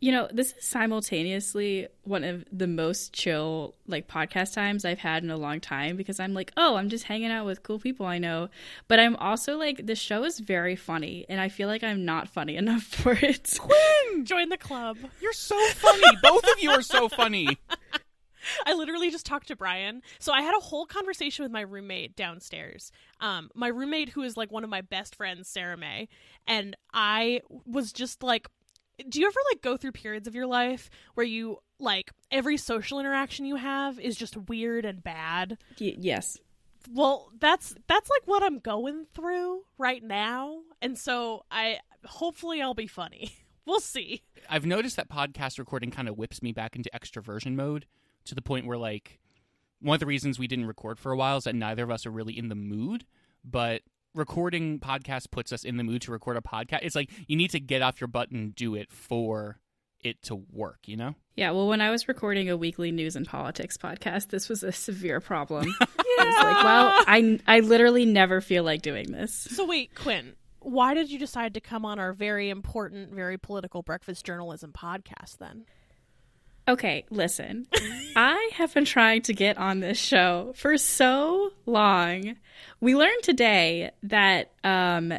You know, this is simultaneously one of the most chill like podcast times I've had in a long time because I'm like, oh, I'm just hanging out with cool people I know. But I'm also like, the show is very funny, and I feel like I'm not funny enough for it. Quinn, join the club. You're so funny. Both of you are so funny. I literally just talked to Brian. So I had a whole conversation with my roommate downstairs. Um, my roommate, who is like one of my best friends, Sarah May, and I was just like do you ever like go through periods of your life where you like every social interaction you have is just weird and bad? Y- yes. well that's that's like what i'm going through right now and so i hopefully i'll be funny. We'll see. I've noticed that podcast recording kind of whips me back into extroversion mode to the point where like one of the reasons we didn't record for a while is that neither of us are really in the mood, but recording podcast puts us in the mood to record a podcast. It's like you need to get off your butt and do it for it to work, you know? Yeah, well, when I was recording a weekly news and politics podcast, this was a severe problem. I was like, well, I, I literally never feel like doing this. so wait quinn why did you decide to come on our very important very political breakfast journalism podcast then Okay, listen. I have been trying to get on this show for so long. We learned today that um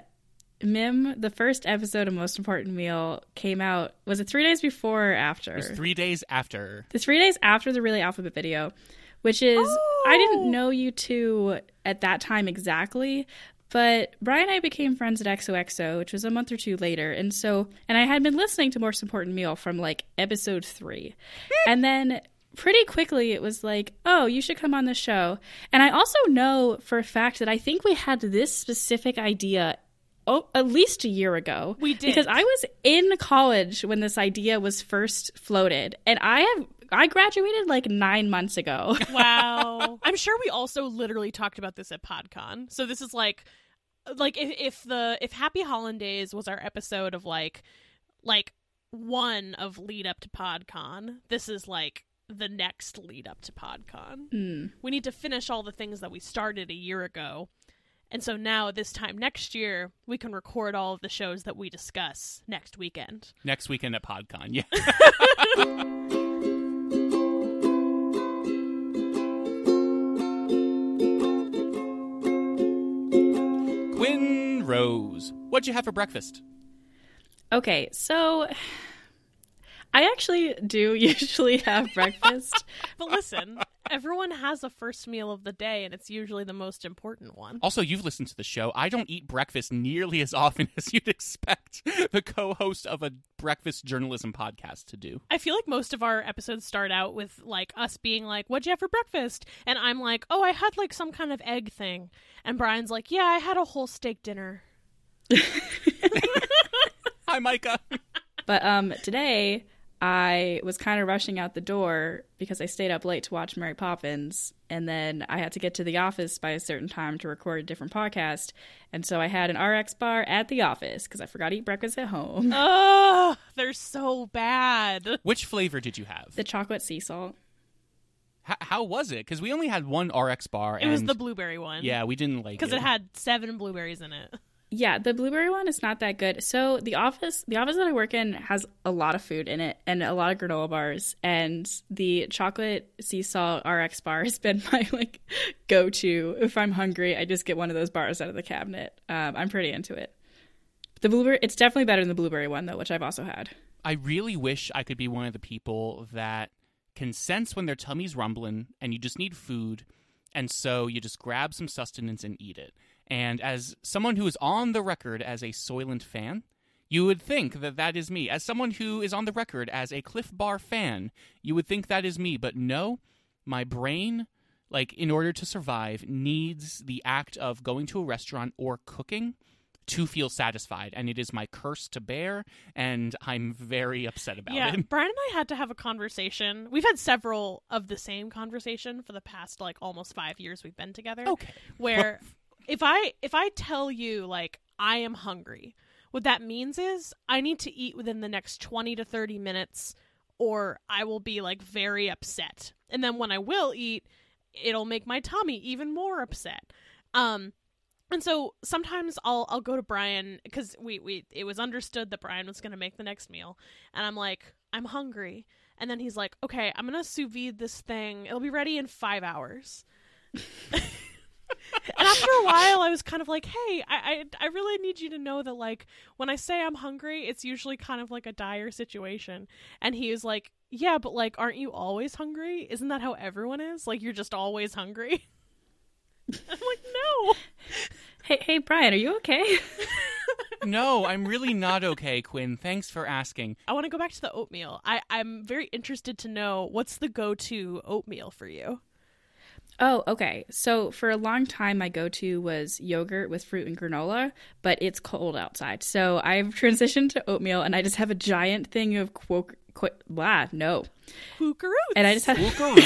Mim, the first episode of Most Important Meal came out was it 3 days before or after? It was three days after. the 3 days after the really alphabet video, which is I Oh. didn't know you two at that time exactly, but Brian and I became friends at XOXO, which was a month or two later. And so, and I had been listening to Most Important Meal from like episode three. Hmm. and then pretty quickly it was like, oh, you should come on the show. And I also know for a fact that I think we had this specific idea. Oh, at least a year ago. We did. because I was in college when this idea was first floated, and I have I graduated like nine months ago. Wow. I'm sure we also literally talked about this at PodCon. So this is like like if, if the if Happy Hollandaise was our episode of like like one of lead up to PodCon, this is like the next lead up to PodCon. Hmm. We need to finish all the things that we started a year ago. And so now this time next year, we can record all of the shows that we discuss next weekend. Next weekend at PodCon. Yeah. Rose, what'd you have for breakfast? Okay, so I actually do usually have breakfast. But listen, everyone has a first meal of the day, and it's usually the most important one. Also, you've listened to the show. I don't eat breakfast nearly as often as you'd expect the co host of a breakfast journalism podcast to do. I feel like most of our episodes start out with like us being like, "What'd you have for breakfast?" And I'm like, "Oh, I had like some kind of egg thing," and Brian's like, "Yeah, I had a whole steak dinner." Hi, Micah. But um today I was kind of rushing out the door because I stayed up late to watch Mary Poppins and then I had to get to the office by a certain time to record a different podcast. And so I had an RX bar at the office because I forgot to eat breakfast at home. Oh, they're so bad. Which flavor did you have? The chocolate sea salt. H- how was it? Because we only had one RX bar. It was the blueberry one. Yeah, we didn't like it because it had seven blueberries in it. Yeah, the blueberry one is not that good. So the office, the office that I work in has a lot of food in it and a lot of granola bars. And the chocolate sea salt RX bar has been my like go to. If I'm hungry, I just get one of those bars out of the cabinet. Um, I'm pretty into it. The blueberry, it's definitely better than the blueberry one though, which I've also had. I really wish I could be one of the people that can sense when their tummy's rumbling and you just need food, and so you just grab some sustenance and eat it. And as someone who is on the record as a Soylent fan, you would think that that is me. As someone who is on the record as a Clif Bar fan, you would think that is me. But no, my brain, like in order to survive, needs the act of going to a restaurant or cooking to feel satisfied. And it is my curse to bear, and I'm very upset about yeah, it. Brian and I had to have a conversation. We've had several of the same conversation for the past like almost five years we've been together. Okay. Where if I if I tell you like I am hungry, what that means is I need to eat within the next twenty to thirty minutes, or I will be like very upset. And then when I will eat, it'll make my tummy even more upset. Um, and so sometimes I'll I'll go to Brian because we we it was understood that Brian was going to make the next meal, and I'm like, I'm hungry. And then he's like, okay, I'm going to sous vide this thing. It'll be ready in five hours. and after a while, I was kind of like, hey, I, I, I really need you to know that, like, when I say I'm hungry, it's usually kind of like a dire situation. And he was like, yeah, but, like, aren't you always hungry? Isn't that how everyone is? Like, you're just always hungry? I'm like, no. Hey, hey, Brian, are you okay? no, I'm really not okay, Quinn. Thanks for asking. I want to go back to the oatmeal. I, I'm very interested to know what's the go to oatmeal for you? Oh, okay. So for a long time, my go to was yogurt with fruit and granola, but it's cold outside. So I've transitioned to oatmeal and I just have a giant thing of quoke. Qu- blah, no. Quaker And I just have. Quaker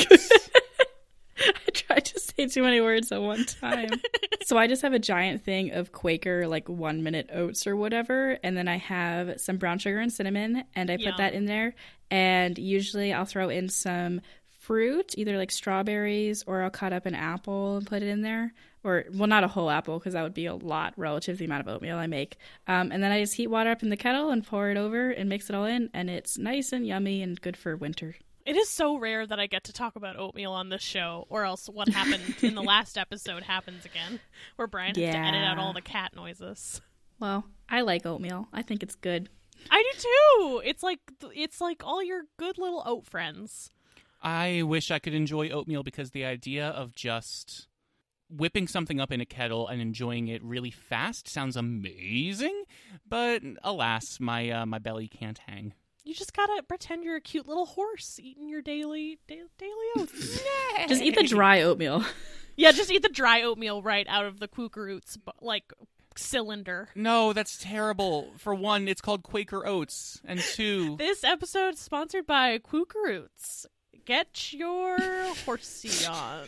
I tried to say too many words at one time. so I just have a giant thing of Quaker, like one minute oats or whatever. And then I have some brown sugar and cinnamon, and I put Yum. that in there. And usually I'll throw in some fruit, either like strawberries or I'll cut up an apple and put it in there. Or, well, not a whole apple because that would be a lot relative to the amount of oatmeal I make. Um, and then I just heat water up in the kettle and pour it over and mix it all in. And it's nice and yummy and good for winter. It is so rare that I get to talk about oatmeal on this show, or else what happened in the last episode happens again, where Brian has to edit out all the cat noises. Well, I like oatmeal. I think it's good. I do too. It's like it's like all your good little oat friends. I wish I could enjoy oatmeal because the idea of just whipping something up in a kettle and enjoying it really fast sounds amazing. But alas, my uh, my belly can't hang. You just gotta pretend you're a cute little horse eating your daily da- daily oats. Just eat the dry oatmeal. yeah, just eat the dry oatmeal right out of the Quaker Oats, bu- like cylinder. No, that's terrible. For one, it's called Quaker Oats, and two, This episode is sponsored by Quaker Oats. Get your horsey on.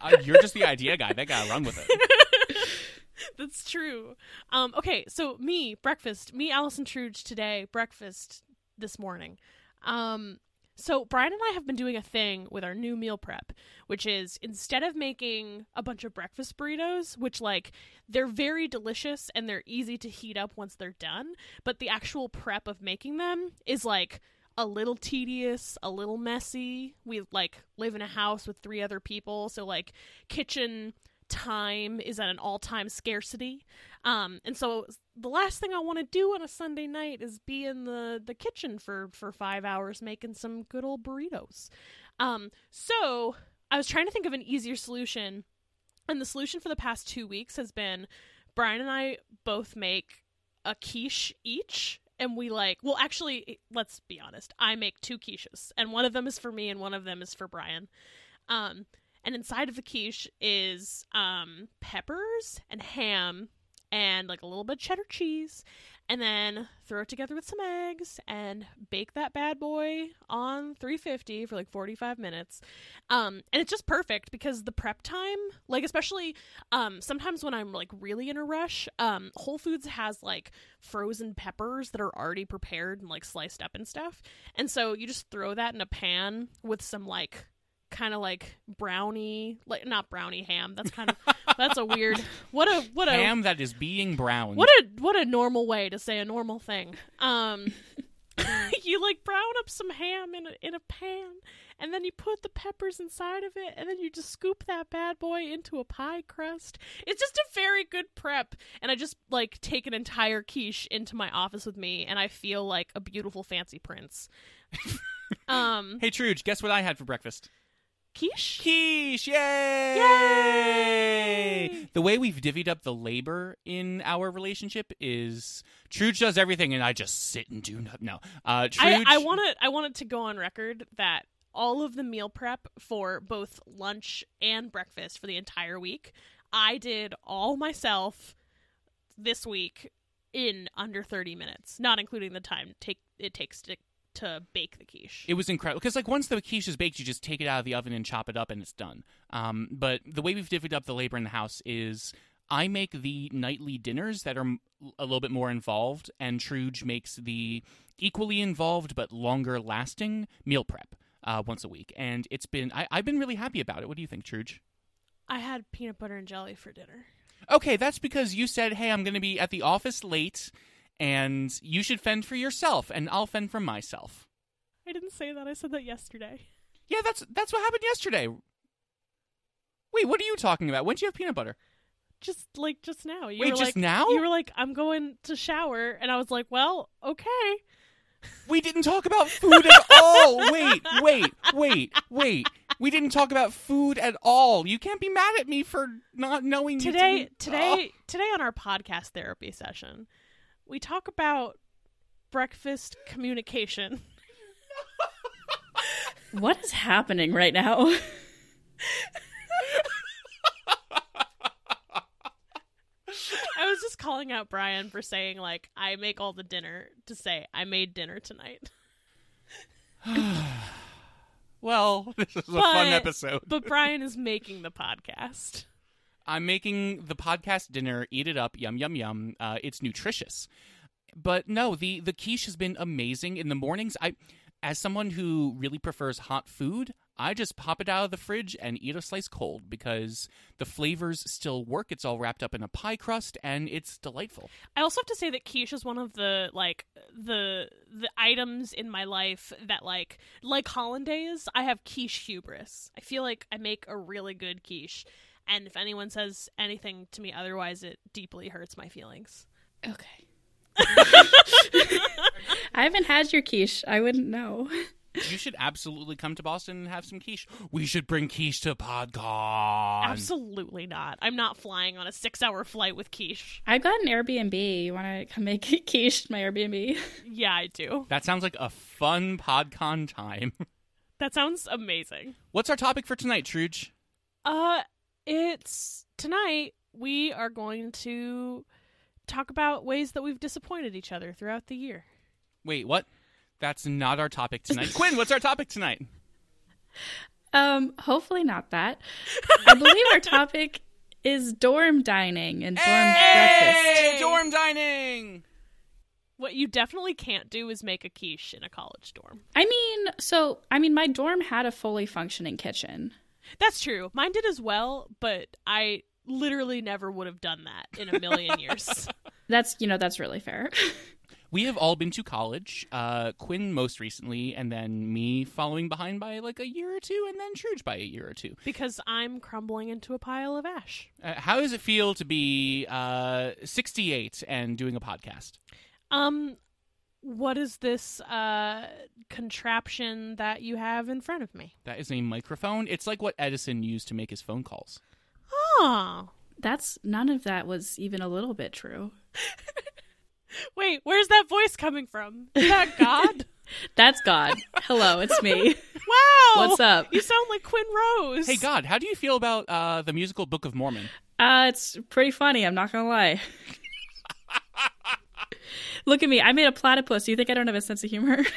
uh, you're just the idea guy. That gotta run with it. That's true. Um, okay, so me, breakfast, me, Allison Truge today, breakfast this morning. Um, so Brian and I have been doing a thing with our new meal prep, which is instead of making a bunch of breakfast burritos, which like they're very delicious and they're easy to heat up once they're done, but the actual prep of making them is like a little tedious, a little messy. We like live in a house with three other people, so like kitchen time is at an all-time scarcity. Um and so the last thing I want to do on a Sunday night is be in the the kitchen for for 5 hours making some good old burritos. Um so I was trying to think of an easier solution and the solution for the past 2 weeks has been Brian and I both make a quiche each and we like well actually let's be honest. I make two quiches and one of them is for me and one of them is for brian. Um and inside of the quiche is um peppers and ham and like a little bit of cheddar cheese and then throw it together with some eggs and bake that bad boy on 350 for like 45 minutes. Um and it's just perfect because the prep time like especially um sometimes when i'm like really in a rush um whole foods has like frozen peppers that are already prepared and like sliced up and stuff. And so you just throw that in a pan with some like kind of like brownie like not brownie ham that's kind of that's a weird what a what a Ham that is being browned. what a what a normal way to say a normal thing. Um you like brown up some ham in a in a pan and then you put the peppers inside of it and then you just scoop that bad boy into a pie crust. It's just a very good prep and I just like take an entire quiche into my office with me and I feel like a beautiful fancy prince. um Hey, Truge, guess what I had for breakfast? Quiche? Quiche! Yay! Yay! The way we've divvied up the labor in our relationship is Truge does everything and I just sit and do nothing. No. Uh, I, Truge, I want to I want it to go on record that all of the meal prep for both lunch and breakfast for the entire week, I did all myself this week in under 30 minutes, not including the time take it takes to to bake the quiche. It was incredible because, like, once the quiche is baked, you just take it out of the oven and chop it up, and it's done. Um, but the way we've divvied up the labor in the house is I make the nightly dinners that are a little bit more involved, and Truge makes the equally involved but longer lasting meal prep uh, once a week. And it's been I- I've been really happy about it. What do you think, Truge? I had peanut butter and jelly for dinner. Okay, that's because you said, "Hey, I'm going to be at the office late." And you should fend for yourself, and I'll fend for myself. I didn't say that. I said that yesterday. Yeah, that's that's what happened yesterday. Wait, what are you talking about? When did you have peanut butter? Just like just now. You Wait, were just like, now? You were like, I'm going to shower, and I was like, well, okay. We didn't talk about food at all. Wait, wait, wait, wait. We didn't talk about food at all. You can't be mad at me for not knowing you Today, today, today on our podcast therapy session, we talk about breakfast communication. What is happening right now? I was just calling out Brian for saying like I make all the dinner to say I made dinner tonight. Well, this is a But- fun episode. But Brian is making the podcast. I'm making the podcast dinner. Eat it up, yum yum yum. Uh, it's nutritious, but no, the the quiche has been amazing in the mornings. I, as someone who really prefers hot food, I just pop it out of the fridge and eat a slice cold because the flavors still work. It's all wrapped up in a pie crust and it's delightful. I also have to say that quiche is one of the like the the items in my life that like like hollandaise. I have quiche hubris. I feel like I make a really good quiche, and if anyone says anything to me otherwise, it deeply hurts my feelings. Okay. I haven't had your quiche. I wouldn't know. You should absolutely come to Boston and have some quiche. We should bring quiche to PodCon. Absolutely not. I'm not flying on a six-hour flight with quiche. I've got an Airbnb. You want to come make quiche my Airbnb? Yeah, I do. That sounds like a fun PodCon time. That sounds amazing. What's our topic for tonight, Truge? Uh, it's tonight we are going to talk about ways that we've disappointed each other throughout the year. Wait, what? That's not our topic tonight. Quinn, what's our topic tonight? Um, hopefully not that. I believe our topic is dorm dining and dorm breakfast. Hey, dorm dining. What you definitely can't do is make a quiche in a college dorm. I mean, so I mean, my dorm had a fully functioning kitchen. That's true. Mine did as well, but I literally never would have done that in a million years. That's you know that's really fair. We have all been to college. Uh, Quinn most recently, and then me following behind by like a year or two, and then Truge by a year or two. because I'm crumbling into a pile of ash. Uh, how does it feel to be uh, 68 and doing a podcast? Um, what is this uh contraption that you have in front of me? That is a microphone. It's like what Edison used to make his phone calls. Oh, That's none of that was even a little bit true. wait, where's that voice coming from? Is that God? That's God. Hello, it's me. wow, What's up? You sound like Quinn Rose. Hey, God, how do you feel about uh, the musical Book of Mormon? Uh, it's pretty funny. I'm not gonna lie. Look at me. I made a platypus. Do you think I don't have a sense of humor?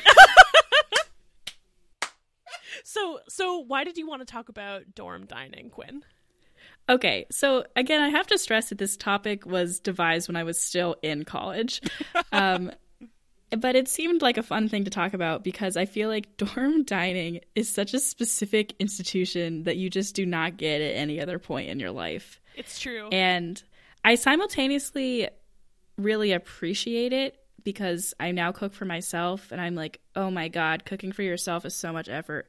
So, so why did you want to talk about dorm dining, Quinn? Okay, so again, I have to stress that this topic was devised when I was still in college. Um, but it seemed like a fun thing to talk about because I feel like dorm dining is such a specific institution that you just do not get at any other point in your life. It's true. And I simultaneously really appreciate it because I now cook for myself and I'm like, oh my God, cooking for yourself is so much effort.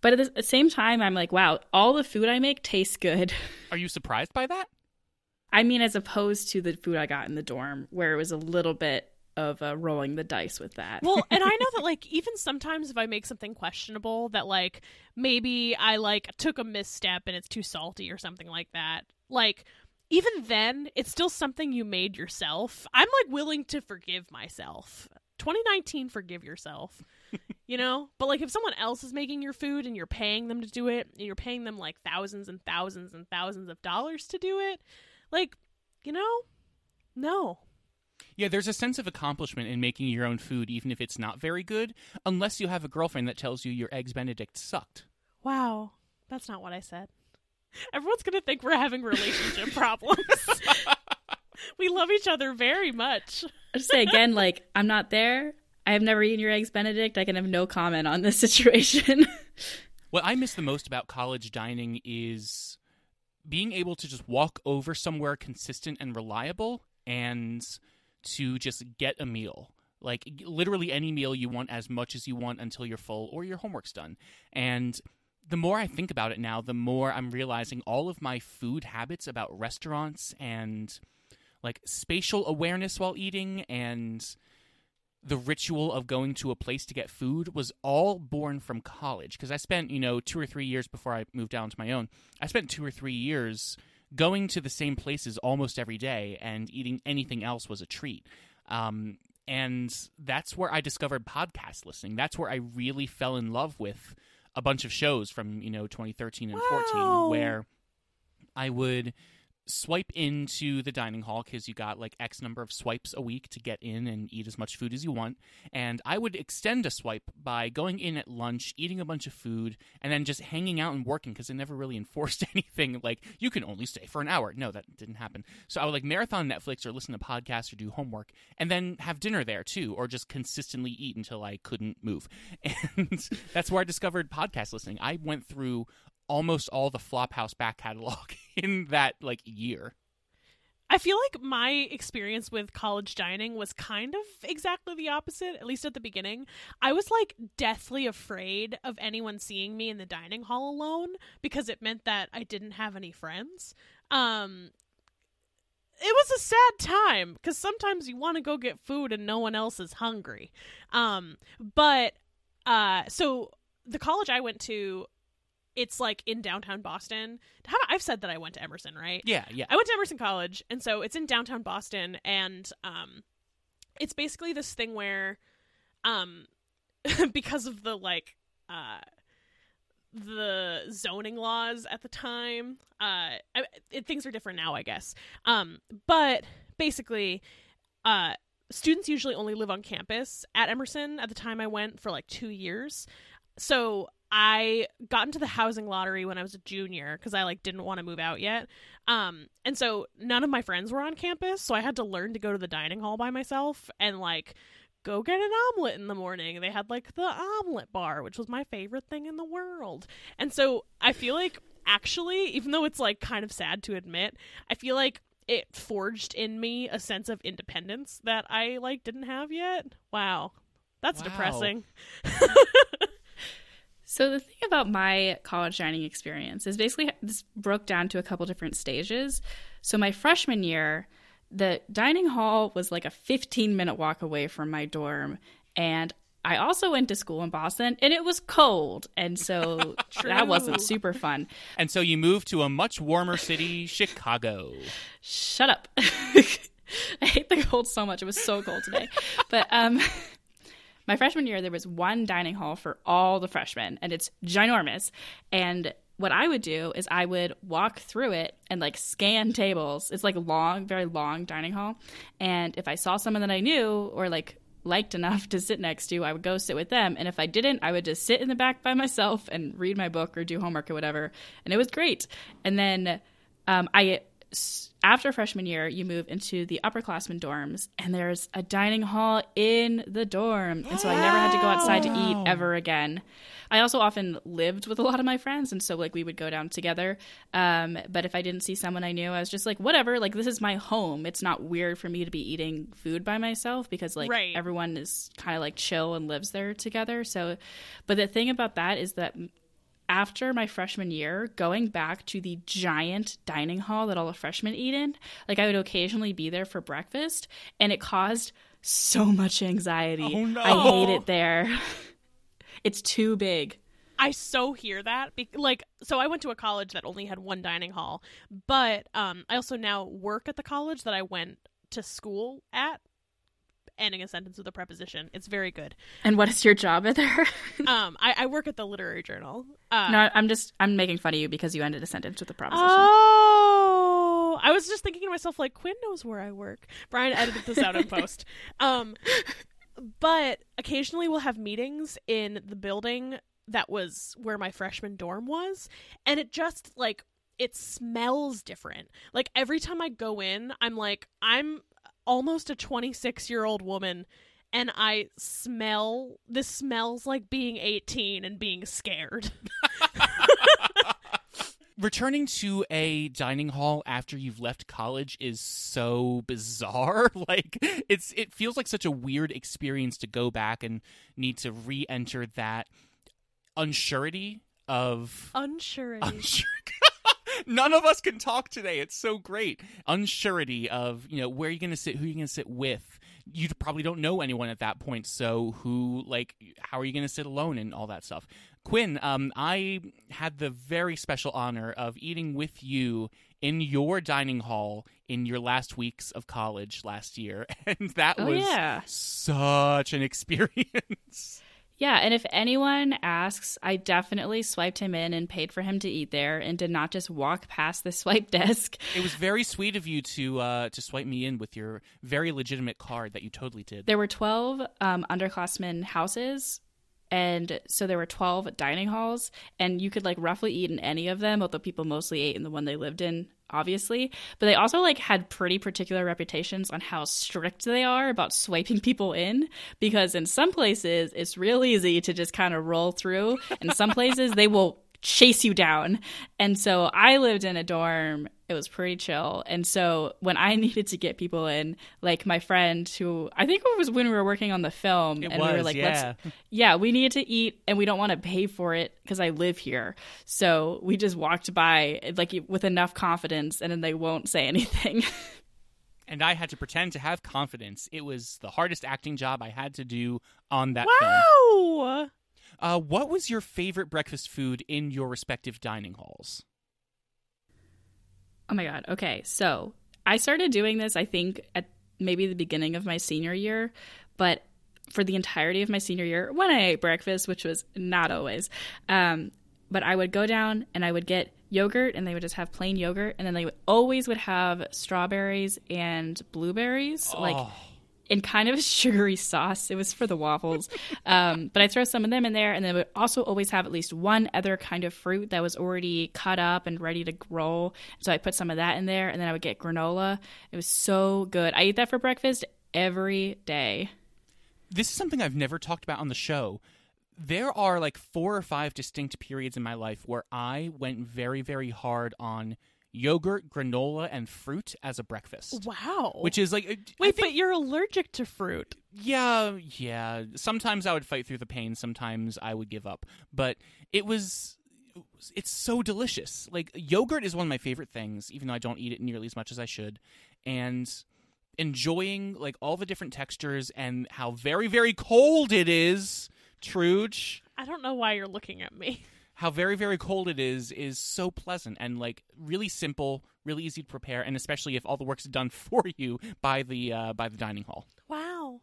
But at the same time, I'm like, wow, all the food I make tastes good. Are you surprised by that? I mean, as opposed to the food I got in the dorm, where it was a little bit of uh, rolling the dice with that. well, and I know that like even sometimes if I make something questionable that like maybe I like took a misstep and it's too salty or something like that. Like even then, it's still something you made yourself. I'm like willing to forgive myself. 2019 forgive yourself. you know? But like if someone else is making your food and you're paying them to do it, and you're paying them like thousands and thousands and thousands of dollars to do it, like, you know? No. Yeah, there's a sense of accomplishment in making your own food, even if it's not very good, unless you have a girlfriend that tells you your eggs Benedict sucked. Wow, that's not what I said. Everyone's gonna think we're having relationship problems. we love each other very much. I just say again, like, I'm not there. I have never eaten your eggs Benedict. I can have no comment on this situation. What I miss the most about college dining is being able to just walk over somewhere consistent and reliable and to just get a meal. Like literally any meal you want as much as you want until you're full or your homework's done. And the more I think about it now, the more I'm realizing all of my food habits about restaurants and like spatial awareness while eating and the ritual of going to a place to get food was all born from college because I spent, you know, 2 or 3 years before I moved down to my own. I spent 2 or 3 years going to the same places almost every day and eating anything else was a treat. Um, and that's where I discovered podcast listening. That's where I really fell in love with a bunch of shows from, you know, 2013 and Wow. 14 where I would swipe into the dining hall because you got like X number of swipes a week to get in and eat as much food as you want. And I would extend a swipe by going in at lunch, eating a bunch of food, and then just hanging out and working because they never really enforced anything like you can only stay for an hour. No, that didn't happen. So I would like marathon Netflix or listen to podcasts or do homework and then have dinner there too, or just consistently eat until I couldn't move. And that's where I discovered podcast listening. I went through almost all the Flop House back catalog in that like year. I feel like my experience with college dining was kind of exactly the opposite, at least at the beginning. I was like deathly afraid of anyone seeing me in the dining hall alone because it meant that I didn't have any friends. Um it was a sad time because sometimes you want to go get food and no one else is hungry. Um but uh so the college I went to it's like in downtown Boston. Have I've said that I went to Emerson, right? Yeah, yeah. I went to Emerson College, and so it's in downtown Boston, and um, it's basically this thing where, um, because of the like, uh, the zoning laws at the time, uh, I, it, things are different now, I guess. Um, but basically, uh, students usually only live on campus at Emerson. At the time I went for like two years, so I got into the housing lottery when I was a junior because I like didn't want to move out yet. Um, and so none of my friends were on campus, so I had to learn to go to the dining hall by myself and like go get an omelet in the morning. They had like the omelet bar, which was my favorite thing in the world. And so I feel like actually, even though it's like kind of sad to admit, I feel like it forged in me a sense of independence that I like didn't have yet. Wow. That's Wow. depressing. So the thing about my college dining experience is basically this broke down to a couple different stages. So my freshman year, the dining hall was like a 15 minute walk away from my dorm and I also went to school in Boston and it was cold and so that wasn't super fun. And so you moved to a much warmer city, Chicago. Shut up. I hate the cold so much. It was so cold today. But um my freshman year there was one dining hall for all the freshmen and it's ginormous. And what I would do is I would walk through it and like scan tables. It's like a long, very long dining hall. And if I saw someone that I knew or like liked enough to sit next to, I would go sit with them. And if I didn't, I would just sit in the back by myself and read my book or do homework or whatever. And it was great. And then um, I after freshman year, you move into the upperclassmen dorms, and there's a dining hall in the dorm, and so I never had to go outside to eat ever again. I also often lived with a lot of my friends, and so like we would go down together. Um, but if I didn't see someone I knew, I was just like, whatever. Like this is my home. It's not weird for me to be eating food by myself because like Right. everyone is kind of like chill and lives there together. So, but the thing about that is that after my freshman year, going back to the giant dining hall that all the freshmen eat in, like I would occasionally be there for breakfast, and it caused so much anxiety. Oh, no. I hate it there. it's too big. I so hear that. Like, so I went to a college that only had one dining hall, but um, I also now work at the college that I went to school at. Ending a sentence with a preposition. It's very good. And what is your job at there? Um, I, I work at the literary journal. Uh, no, I'm just I'm making fun of you because you ended a sentence with a proposition. Oh, I was just thinking to myself, like Quinn knows where I work. Brian edited this out in post. Um, but occasionally we'll have meetings in the building that was where my freshman dorm was, and it just like it smells different. Like every time I go in, I'm like I'm almost a 26 year old woman. And I smell. This smells like being 18 and being scared. returning to a dining hall after you've left college is so bizarre like it's it feels like such a weird experience to go back and need to re-enter that unsurety of Unsurety. unsure none of us can talk today. It's so great. Unsurety of you know where you're gonna sit who you're gonna sit with? You probably don't know anyone at that point so who like how are you gonna sit alone and all that stuff? Quinn um, i had the very special honor of eating with you in your dining hall in your last weeks of college last year and that Oh, was yeah. such an experience Yeah, and if anyone asks, I definitely swiped him in and paid for him to eat there and did not just walk past the swipe desk. It was very sweet of you to uh, to swipe me in with your very legitimate card that you totally did. There were 12 um, underclassmen houses, and so there were 12 dining halls, and you could like roughly eat in any of them, although people mostly ate in the one they lived in, obviously. But they also like had pretty particular reputations on how strict they are about swiping people in, because in some places it's real easy to just kind of roll through, and some places they will chase you down. And so I lived in a dorm. It was pretty chill. And so when I needed to get people in, like my friend who I think it was when we were working on the film It and we were like, yeah. let's yeah, we need to eat and we don't want to pay for it because I live here. So we just walked by like with enough confidence and then they won't say anything. and I had to pretend to have confidence. It was the hardest acting job I had to do on that film. Wow. Uh, what was your favorite breakfast food in your respective dining halls? Oh my god. Okay. So I started doing this, I think, at maybe the beginning of my senior year, but for the entirety of my senior year, when I ate breakfast, which was not always, um, but I would go down and I would get yogurt and they would just have plain yogurt and then they would always would have strawberries and blueberries like Oh. In kind of a sugary sauce. It was for the waffles. Um, but I throw some of them in there, and then I would also always have at least one other kind of fruit that was already cut up and ready to roll. So I put some of that in there, and then I would get granola. It was so good. I eat that for breakfast every day. This is something I've never talked about on the show. There are like four or five distinct periods in my life where I went very, very hard on yogurt, granola, and fruit as a breakfast. Wow. Which is like, Wait, think- but you're allergic to fruit. Yeah, yeah. Sometimes I would fight through the pain. Sometimes I would give up. But it was, it's so delicious. Like yogurt is one of my favorite things, even though I don't eat it nearly as much as I should. And enjoying like all the different textures and how very, very cold it is, Truge. I don't know why you're looking at me. How very, very cold it is is so pleasant and like really simple, really easy to prepare, and especially if all the work's done for you by the uh, by the dining hall. Wow.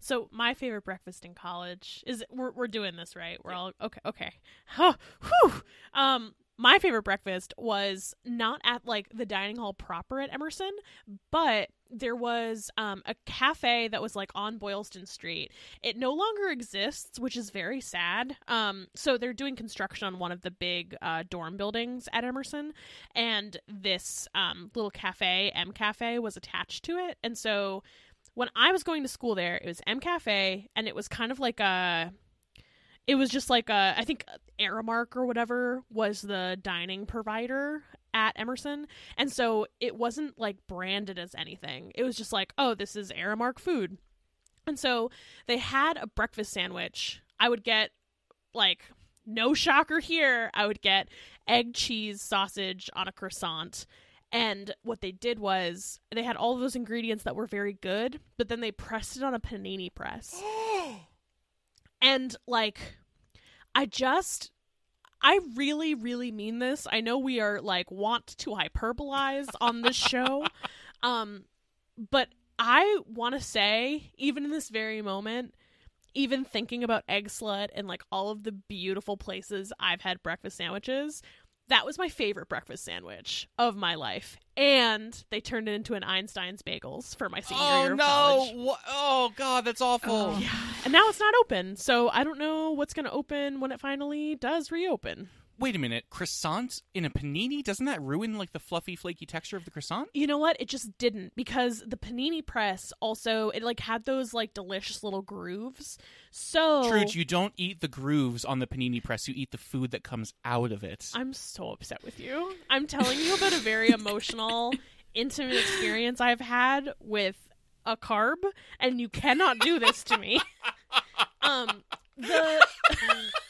So my favorite breakfast in college is we're we're doing this right. We're all okay. Okay. Huh, whew. Um, my favorite breakfast was not at like the dining hall proper at Emerson, but there was um, a cafe that was like on Boylston Street. It no longer exists, which is very sad. Um, so they're doing construction on one of the big uh, dorm buildings at Emerson, and this um, little cafe, M Cafe, was attached to it, and so when I was going to school there, it was M Cafe, and it was kind of like a. It was just like a, I think Aramark or whatever was the dining provider at Emerson, and so it wasn't like branded as anything. It was just like, oh, this is Aramark food, and so they had a breakfast sandwich. I would get like no shocker here. I would get egg, cheese, sausage on a croissant. And what they did was they had all of those ingredients that were very good, but then they pressed it on a panini press. and like I just I really really mean this. I know we are like want to hyperbolize on this show. um but I want to say even in this very moment even thinking about Eggslut and like all of the beautiful places I've had breakfast sandwiches, that was my favorite breakfast sandwich of my life. And they turned it into an Einstein's Bagels for my senior oh year of no! college. Wha- Oh god, that's awful. Oh. And now it's not open, so I don't know what's going to open when it finally does reopen. Wait a minute, croissant in a panini? Doesn't that ruin like the fluffy, flaky texture of the croissant? You know what? It just didn't because the panini press also it like had those like delicious little grooves. So Truge, you don't eat the grooves on the panini press. You eat the food that comes out of it. I'm so upset with you. I'm telling you about a very emotional, intimate experience I've had with a carb, and you cannot do this to me. Um, the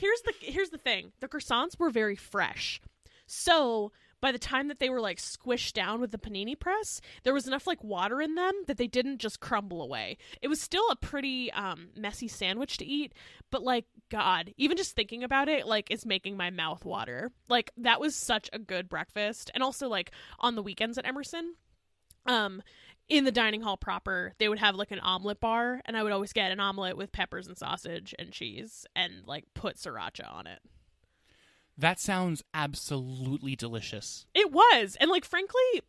here's the here's the thing: the croissants were very fresh, so by the time that they were like squished down with the panini press, there was enough like water in them that they didn't just crumble away. It was still a pretty um, messy sandwich to eat, but like God, even just thinking about it, like is making my mouth water. Like that was such a good breakfast, and also like on the weekends at Emerson, um, in the dining hall proper, they would have like an omelet bar, and I would always get an omelet with peppers and sausage and cheese, and like put sriracha on it. That sounds absolutely delicious. It was. And like frankly,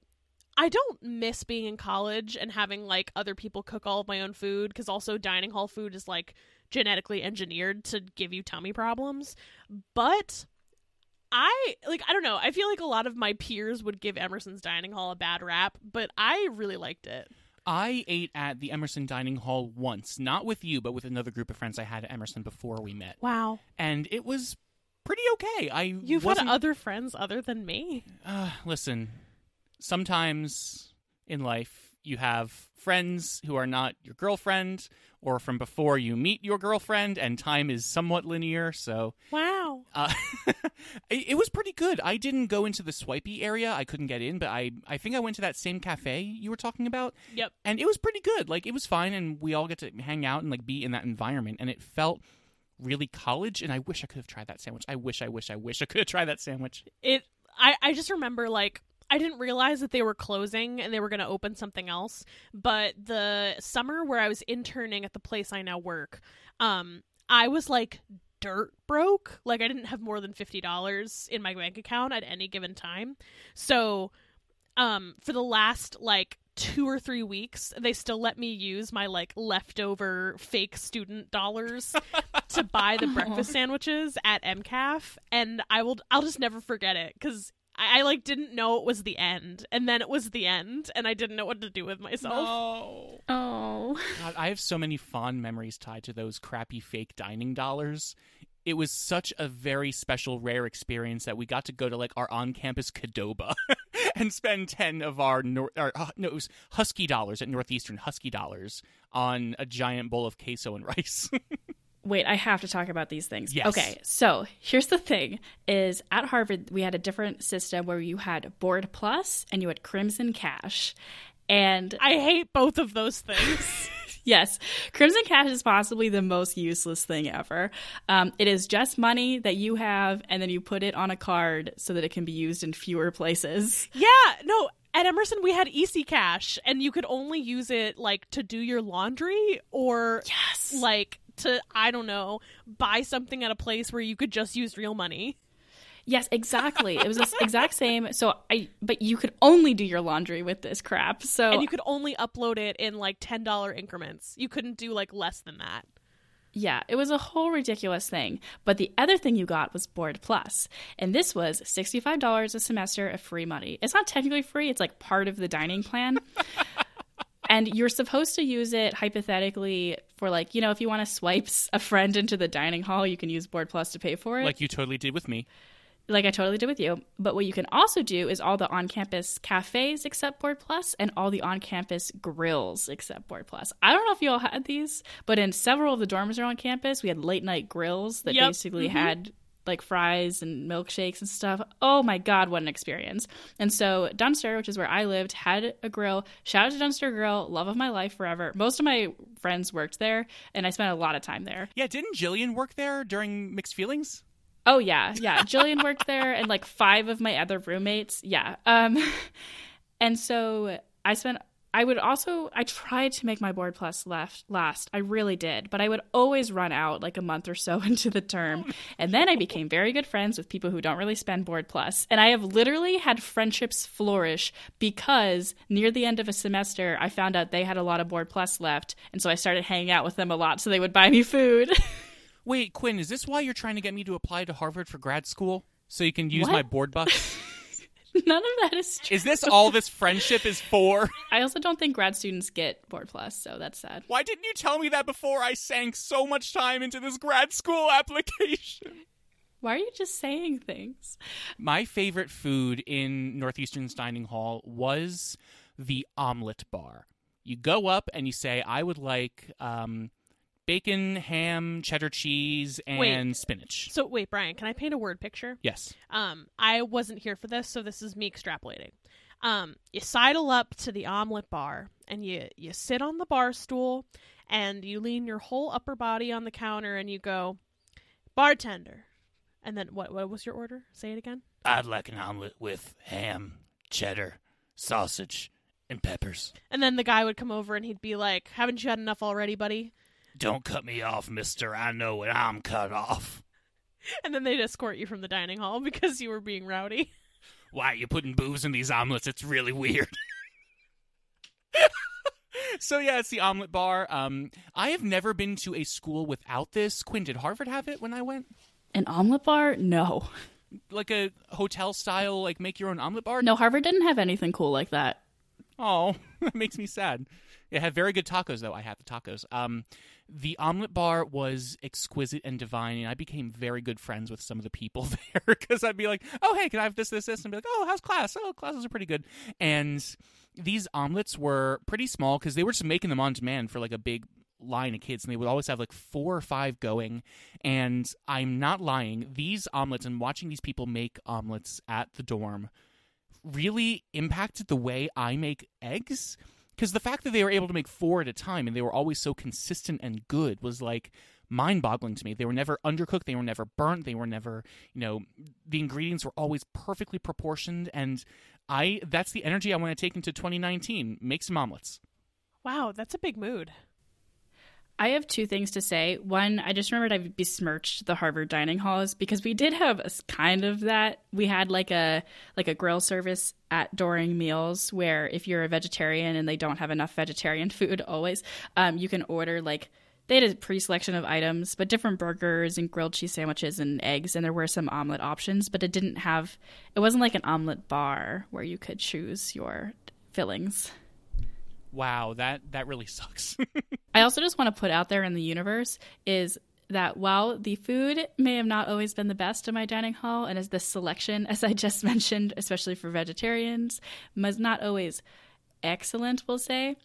I don't miss being in college and having like other people cook all of my own food cuz also dining hall food is like genetically engineered to give you tummy problems. But I like I don't know. I feel like a lot of my peers would give Emerson's dining hall a bad rap, but I really liked it. I ate at the Emerson Dining Hall once, not with you, but with another group of friends I had at Emerson before we met. Wow. And it was pretty okay. I You've wasn't, had other friends other than me. Uh, listen, sometimes in life you have friends who are not your girlfriend or from before you meet your girlfriend, and time is somewhat linear. So, Wow. Uh, it, it was pretty good. I didn't go into the swipey area; I couldn't get in, but I I think I went to that same cafe you were talking about, Yep. and it was pretty good. Like it was fine, and we all get to hang out and like be in that environment, and it felt really college. And I wish I could have tried that sandwich. I wish, I wish, I wish I could have tried that sandwich. it I, I just remember like I didn't realize that they were closing and they were going to open something else. But the summer where I was interning at the place I now work, um, I was like dirt broke. Like I didn't have more than fifty dollars in my bank account at any given time. So, um, for the last like two or three weeks, they still let me use my like leftover fake student dollars to buy the breakfast sandwiches at M Cafe, and I will I'll just never forget it because I, I like didn't know it was the end, and then it was the end, and I didn't know what to do with myself. No. Oh. God, I have so many fond memories tied to those crappy fake dining dollars. It was such a very special, rare experience that we got to go to like our on-campus Qdoba and spend ten of our, nor- our uh, no, it was Husky dollars at Northeastern Husky dollars on a giant bowl of queso and rice. Wait, I have to talk about these things. Yes. Okay, so here's the thing is at Harvard we had a different system where you had Board Plus and you had Crimson Cash. And I hate both of those things. yes, Crimson Cash is possibly the most useless thing ever. Um, it is just money that you have and then you put it on a card so that it can be used in fewer places. yeah, no. At Emerson, we had Easy Cash, and you could only use it like to do your laundry or Yes. like to I don't know buy something at a place where you could just use real money. Yes, exactly. It was the exact same. So I but you could only do your laundry with this crap. So and you could only upload it in like ten dollar increments. You couldn't do like less than that. Yeah, it was a whole ridiculous thing. But the other thing you got was Board And this was $65 a semester of free money. It's not technically free, it's like part of the dining plan. and you're supposed to use it hypothetically for like, you know, if you want to swipe a friend into the dining hall, you can use Board Plus to pay for it. like you totally did with me. like I totally did with you. But what you can also do is all the on campus cafes accept Board Plus and all the on campus grills accept Board Plus. I don't know if you all had these, but in several of the dorms around campus, we had late night grills that Yep. basically mm-hmm. had like fries and milkshakes and stuff. Oh my god, what an experience. And so Dunster, which is where I lived, had a grill. Shout out to Dunster Grill, love of my life forever. Most of my friends worked there and I spent a lot of time there. Yeah, didn't Jillian work there during Mixed Feelings? Oh yeah, yeah. Jillian worked there, and like five of my other roommates. Yeah. Um, and so I spent. I would also. I tried to make my board plus left last. I really did, but I would always run out like a month or so into the term, and then I became very good friends with people who don't really spend board plus. And I have literally had friendships flourish because near the end of a semester, I found out they had a lot of board plus left, and so I started hanging out with them a lot, so they would buy me food. Wait, Quinn, is this why you're trying to get me to apply to Harvard for grad school? So you can use What? my board bucks? None of that is true. is this all this friendship is for? I also don't think grad students get Board Plus, so that's sad. Why didn't you tell me that before I sank so much time into this grad school application? Why are you just saying things? My favorite food in Northeastern's dining hall was the omelet bar. You go up and you say, I would like um, bacon, ham, cheddar cheese, and Wait. spinach. So wait, Brian, can I paint a word picture? Yes. Um, I wasn't here for this, so this is me extrapolating. Um, you sidle up to the omelet bar and you you sit on the bar stool and you lean your whole upper body on the counter and you go, bartender. And then what what was your order? Say it again. I'd like an omelet with ham, cheddar, sausage, and peppers. And then the guy would come over and he'd be like, "Haven't you had enough already, buddy?" Don't cut me off, mister. I know when I'm cut off. And then they'd escort you from the dining hall because you were being rowdy. Why are you putting booze in these omelets? It's really weird. so yeah, it's the omelet bar. Um, I have never been to a school without this. Quinn, did Harvard have it when I went? An omelet bar? No. Like a hotel style, like make your own omelet bar? No, Harvard didn't have anything cool like that. Oh, that makes me sad. It had very good tacos, though. I had the tacos. Um, the omelet bar was exquisite and divine, and I became very good friends with some of the people there because I'd be like, "Oh, hey, can I have this, this, this?" And be like, "Oh, how's class? Oh, classes are pretty good." And these omelets were pretty small because they were just making them on demand for like a big line of kids, and they would always have like four or five going. And I'm not lying; these omelets and watching these people make omelets at the dorm really impacted the way I make eggs. Because the fact that they were able to make four at a time and they were always so consistent and good was like mind boggling to me. They were never undercooked, they were never burnt, they were never, you know, the ingredients were always perfectly proportioned. And I, that's the energy I want to take into 2019. Make some omelets. Wow, that's a big mood. I have two things to say. One, I just remembered I besmirched the Harvard dining halls because we did have a kind of that. We had like a like a grill service at during meals where if you're a vegetarian and they don't have enough vegetarian food always, um, you can order like they had a pre-selection of items, but different burgers and grilled cheese sandwiches and eggs, and there were some omelet options, but it didn't have. It wasn't like an omelet bar where you could choose your fillings. Wow, that, that really sucks. I also just want to put out there in the universe is that while the food may have not always been the best in my dining hall, and as the selection, as I just mentioned, especially for vegetarians, was not always excellent, we'll say.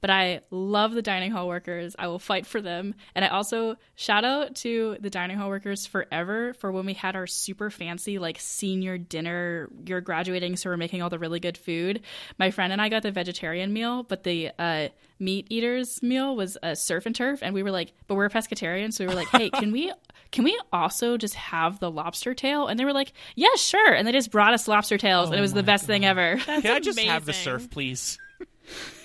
But I love the dining hall workers. I will fight for them. And I also shout out to the dining hall workers forever for when we had our super fancy, like senior dinner. You're graduating, so we're making all the really good food. My friend and I got the vegetarian meal, but the uh, meat eaters meal was a surf and turf. And we were like, but we're pescatarian. So we were like, hey, can we. Can we also just have the lobster tail? And they were like, "Yeah, sure." And they just brought us lobster tails, and it was the best thing ever. That's Can I just have the surf, please?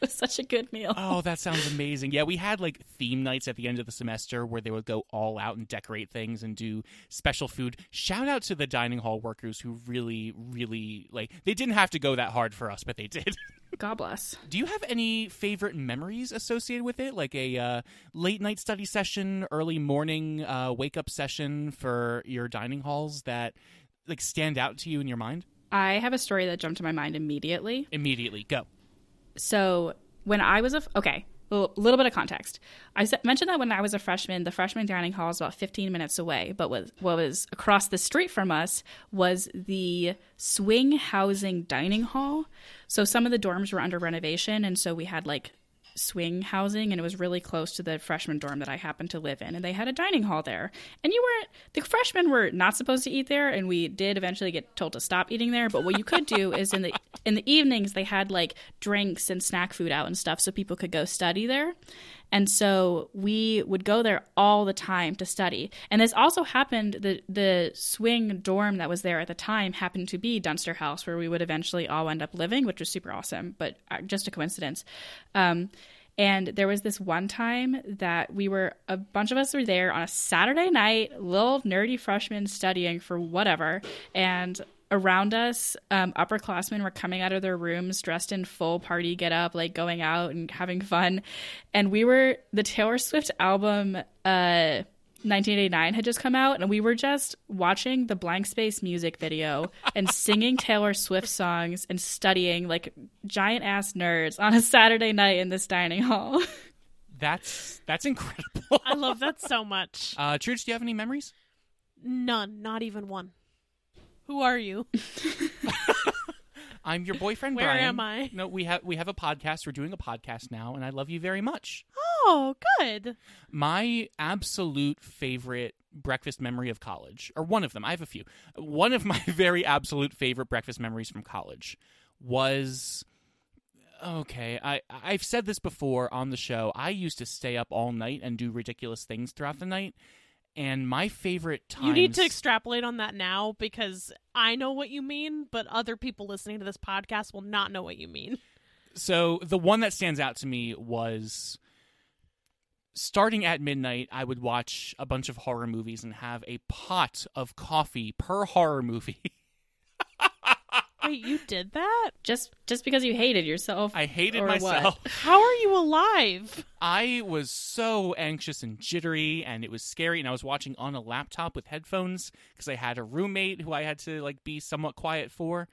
was such a good meal. Oh, that sounds amazing. Yeah, we had like theme nights at the end of the semester where they would go all out and decorate things and do special food. Shout out to the dining hall workers who really, really like they didn't have to go that hard for us, but they did. God bless. do you have any favorite memories associated with it? Like a uh, late night study session, early morning uh, wake up session for your dining halls that like stand out to you in your mind? I have a story that jumped to my mind immediately. Immediately, go. So when I was a okay, a little bit of context. I mentioned that when I was a freshman, the freshman dining hall is about 15 minutes away, but what, what was across the street from us was the swing housing dining hall. So some of the dorms were under renovation, and so we had like swing housing and it was really close to the freshman dorm that I happened to live in and they had a dining hall there. And you weren't the freshmen were not supposed to eat there and we did eventually get told to stop eating there, but what you could do is in the in the evenings they had like drinks and snack food out and stuff so people could go study there. And so we would go there all the time to study. And this also happened the the swing dorm that was there at the time happened to be Dunster House where we would eventually all end up living, which was super awesome, but uh, just a coincidence. Um, and there was this one time that we were a bunch of us were there on a Saturday night, little nerdy freshmen studying for whatever, and around us, um, upperclassmen were coming out of their rooms dressed in full party get up, like going out and having fun. And we were the Taylor Swift album, uh, 1989 had just come out, and we were just watching the Blank Space music video and singing Taylor Swift songs and studying like giant ass nerds on a Saturday night in this dining hall. That's that's incredible. I love that so much. Uh, Truge, do you have any memories? None, not even one. Who are you? I'm your boyfriend, Where Brian. am I? No, we have we have a podcast. We're doing a podcast now, and I love you very much. Oh, good. My absolute favorite breakfast memory of college, or one of them, I have a few. One of my very absolute favorite breakfast memories from college was okay. I I've said this before on the show. I used to stay up all night and do ridiculous things throughout the night. And my favorite times You need to extrapolate on that now because I know what you mean, but other people listening to this podcast will not know what you mean. So the one that stands out to me was starting at midnight, I would watch a bunch of horror movies and have a pot of coffee per horror movie. Wait, you did that? just just because you hated yourself. I hated or what? myself. How are you alive? I was so anxious and jittery and it was scary and I was watching on a laptop with headphones because I had a roommate who I had to like be somewhat quiet for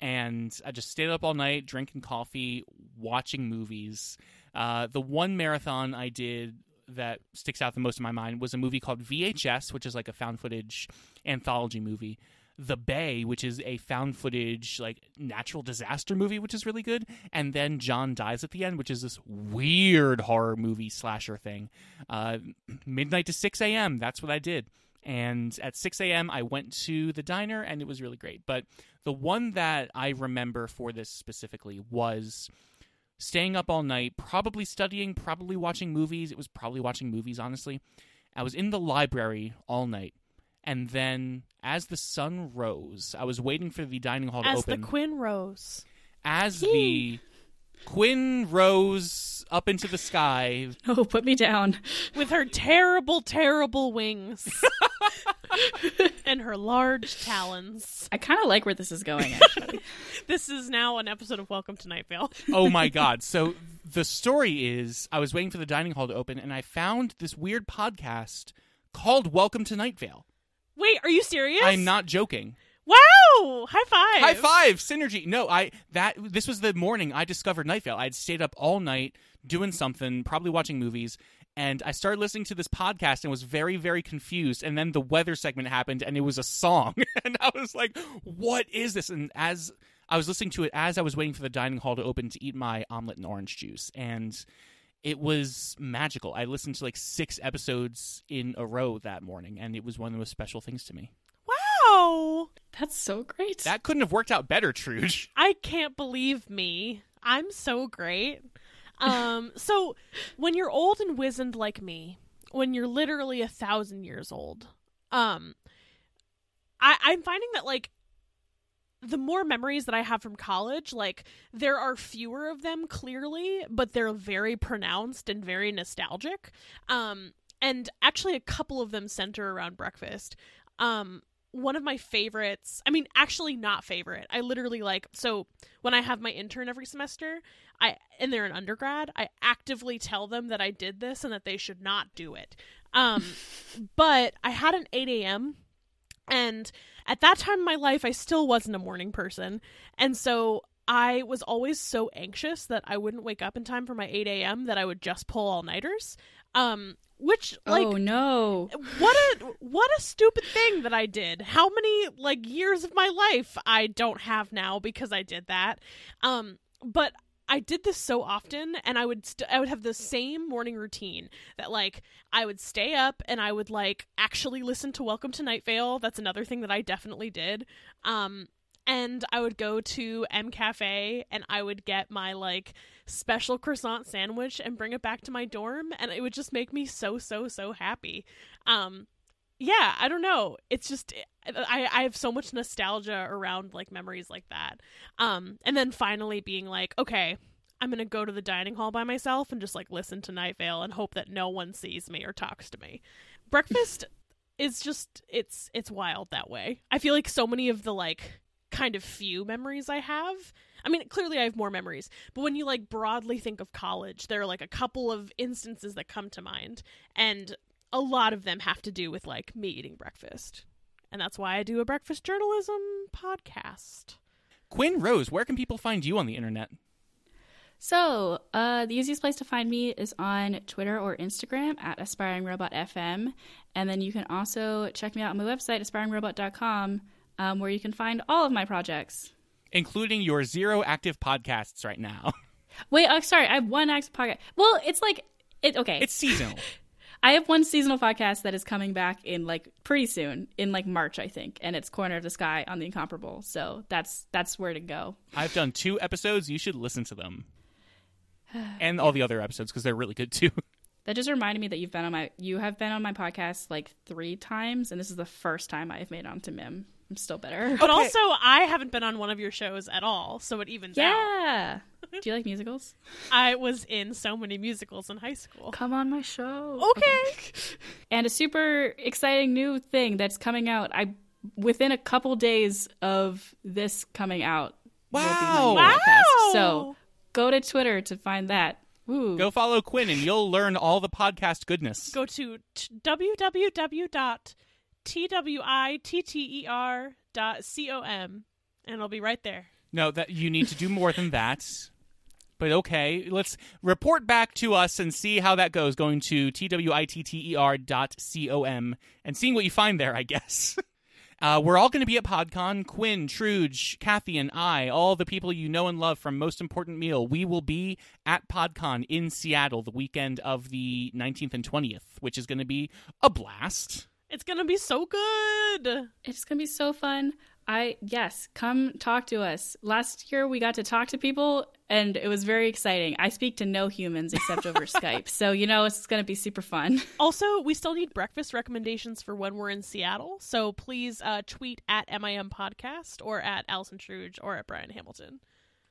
and I just stayed up all night drinking coffee, watching movies. Uh, the one marathon I did that sticks out the most in my mind was a movie called VHS, which is like a found footage anthology movie. The Bay, which is a found footage like natural disaster movie, which is really good, and then John Dies at the End, which is this weird horror movie slasher thing. Uh, midnight to six a.m. That's what I did, and at six a.m. I went to the diner, and it was really great. But the one that I remember for this specifically was staying up all night, probably studying, probably watching movies. It was probably watching movies, honestly. I was in the library all night. And then, as the sun rose, I was waiting for the dining hall to open. As the. Quinn rose. as the Quinn rose up into the sky, oh, put me down. With her terrible, terrible wings. and her large talons. I kind of like where this is going. Actually, This is now an episode of Welcome to Night Vale. oh my god so the story is i was waiting for the dining hall to open and i found this weird podcast called welcome to night vale Wait, are you serious? i'm not joking Wow! High five! high five synergy no i that this was the morning i discovered night vale i'd stayed up all night doing something probably watching movies and i started listening to this podcast and was very very confused and then the weather segment happened and it was a song and i was like what is this and as i was listening to it as i was waiting for the dining hall to open to eat my omelet and orange juice and it was magical i listened to like six episodes in a row that morning and it was one of the most special things to me Wow! that's so great. that couldn't have worked out better truge I can't believe me. I'm so great. Um, so when you're old and wizened like me, when you're literally a thousand years old, um, I, I'm finding that like the more memories that I have from college, like there are fewer of them clearly, but they're very pronounced and very nostalgic. Um, and actually, a couple of them center around breakfast. Um, one of my favorites, I mean, actually not favorite. I literally like so when I have my intern every semester, I and they're an undergrad, I actively tell them that I did this and that they should not do it. Um, but I had an 8 a.m. And at that time in my life, I still wasn't a morning person. And so I was always so anxious that I wouldn't wake up in time for my 8 a.m. that I would just pull all nighters. Um, which, like, oh no. what a what a stupid thing that I did. How many like years of my life I don't have now because I did that. Um but I did this so often and I would st- I would have the same morning routine that like I would stay up and I would like actually listen to Welcome to Night Vale. That's another thing that I definitely did. Um and I would go to M Cafe and I would get my like special croissant sandwich and bring it back to my dorm and it would just make me so so so happy. Um yeah, I don't know. It's just I I have so much nostalgia around like memories like that. Um and then finally being like, okay, I'm to go to the dining hall by myself and just like listen to Night Vale and hope that no one sees me or talks to me. Breakfast is just it's it's wild that way. I feel like so many of the like kind of few memories I have. I mean, clearly I have more memories, but when you like broadly think of college, there are like a couple of instances that come to mind. And a lot of them have to do with like me eating breakfast. And that's why I do a breakfast journalism podcast. Quinn Rose, where can people find you on the internet? So, uh, the easiest place to find me is on Twitter or Instagram at aspiringrobotfm. And then you can also check me out on my website, aspiringrobot.com, um, where you can find all of my projects. Including your zero active podcasts right now. Wait, oh, sorry, I have one active podcast. Well, it's like, it okay. It's seasonal. I have one seasonal podcast that is coming back in like pretty soon, in like March, I think, and it's Corner of the Sky on the Incomparable. So that's that's where to go. I've done two episodes. You should listen to them. And all the other episodes because they're really good too. That just reminded me that you've been on my you have been on my podcast like three times, and this is the first time I've made it onto Mim. I'm still bitter. But also, I haven't been on one of your shows at all, so it evens out. Yeah. Do you like musicals? I was in so many musicals in high school. Come on my show. Okay. And a super exciting new thing that's coming out. I within a couple days of this coming out. will be my Wow. Wow. podcast. So go to Twitter to find that. Woo. Go follow Quinn and you'll learn all the podcast goodness. Go to t- www.twitter.com and it'll be right there. No, that you need to do more than that. But okay, let's report back to us and see how that goes. Going to twitter dot com and seeing what you find there, I guess. Uh, we're all going to be at PodCon. Quinn, Truge, Kathy, and I, all the people you know and love from Most Important Meal, we will be at PodCon in Seattle the weekend of the 19th and 20th, which is going to be a blast. It's going to be so good. It's gonna be so fun. I yes, come talk to us. Last year we got to talk to people and it was very exciting. I speak to no humans except over Skype. So you know it's gonna be super fun. Also, we still need breakfast recommendations for when we're in Seattle. So please uh, tweet at MIM Podcast or at Allison Truge or at Brian Hamilton.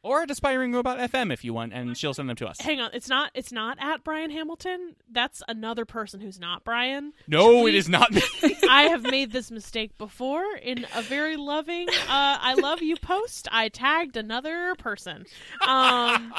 Or at Aspiring Robot FM if you want, and she'll send them to us. Hang on, it's not it's not at Brian Hamilton. That's another person who's not Brian. No, Tweet- it is not me. I have made this mistake before in a very loving uh, I love you post. I tagged another person. Um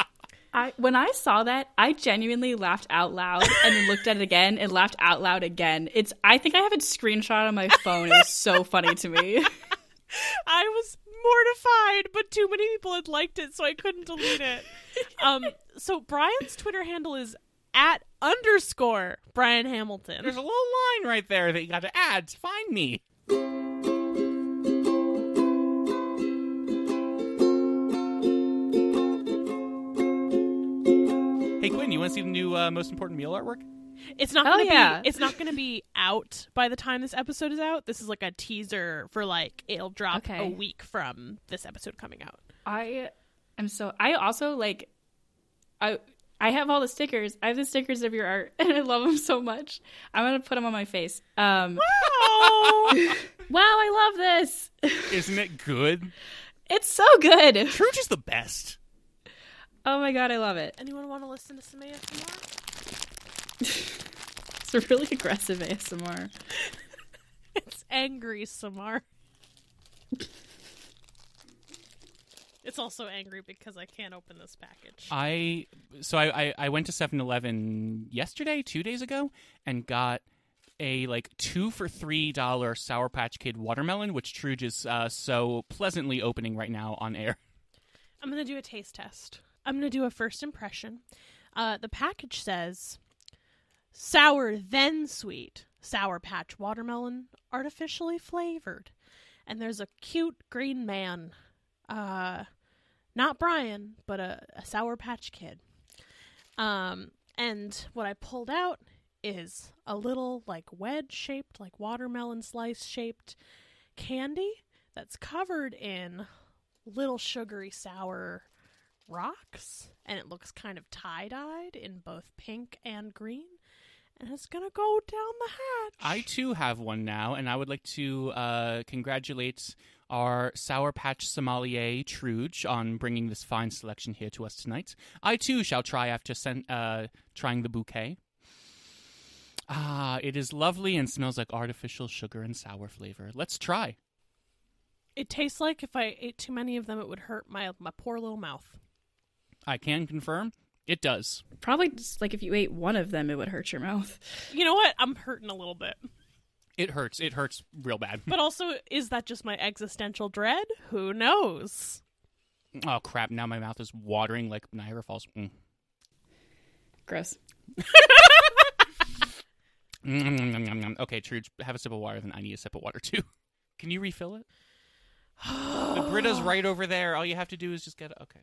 I when I saw that, I genuinely laughed out loud and then looked at it again and laughed out loud again. It's I think I have it screenshot on my phone. It was so funny to me. I was mortified, but too many people had liked it, so I couldn't delete it. Um, so Brian's Twitter handle is at underscore Brian Hamilton. There's a little line right there that you got to add to find me. Hey Quinn, you want to see the new uh, most important meal artwork? It's not Oh, gonna yeah. be it's not gonna be out by the time this episode is out. This is like a teaser for like it'll drop Okay. a week from this episode coming out. I am so I also like I I have all the stickers. I have the stickers of your art and I love them so much. I'm going to put them on my face. Um Oh, wow, I love this. Isn't it good? It's so good. Truge is the best. Oh my god, I love it. anyone want to listen to some ASMR? It's a really aggressive ASMR. It's angry Samar. it's also angry because I can't open this package. I so I, I, I went to 7-Eleven yesterday, two days ago, and got a like two for three dollar Sour Patch Kid watermelon, which Truge is uh, so pleasantly opening right now on air. I'm gonna do a taste test. I'm gonna do a first impression. Uh, the package says sour then sweet. Sour patch watermelon artificially flavored. And there's a cute green man uh not brian but a, a sour patch kid. Um and what i pulled out is a little like wedge shaped like watermelon slice shaped candy that's covered in little sugary sour rocks. And it looks kind of tie-dyed in both pink and green and it's gonna go down the hatch I too have one now, and I would like to uh, congratulate our Sour Patch sommelier Truge on bringing this fine selection here to us tonight. I too shall try after sen- uh, trying the bouquet. Ah, it is lovely and smells like artificial sugar and sour flavor. Let's try. it tastes like if i ate too many of them it would hurt my my poor little mouth I can confirm It does. Probably just like if you ate one of them, it would hurt your mouth. You know what? I'm hurting a little bit. It hurts. It hurts real bad. But also, is that just my existential dread? Who knows? Oh crap! Now my mouth is watering like Niagara Falls. Mm. Gross. Mm, Okay, Truge, have a sip of water. Then I need a sip of water too. Can you refill it? The Brita's right over there. All you have to do is just get it. Okay.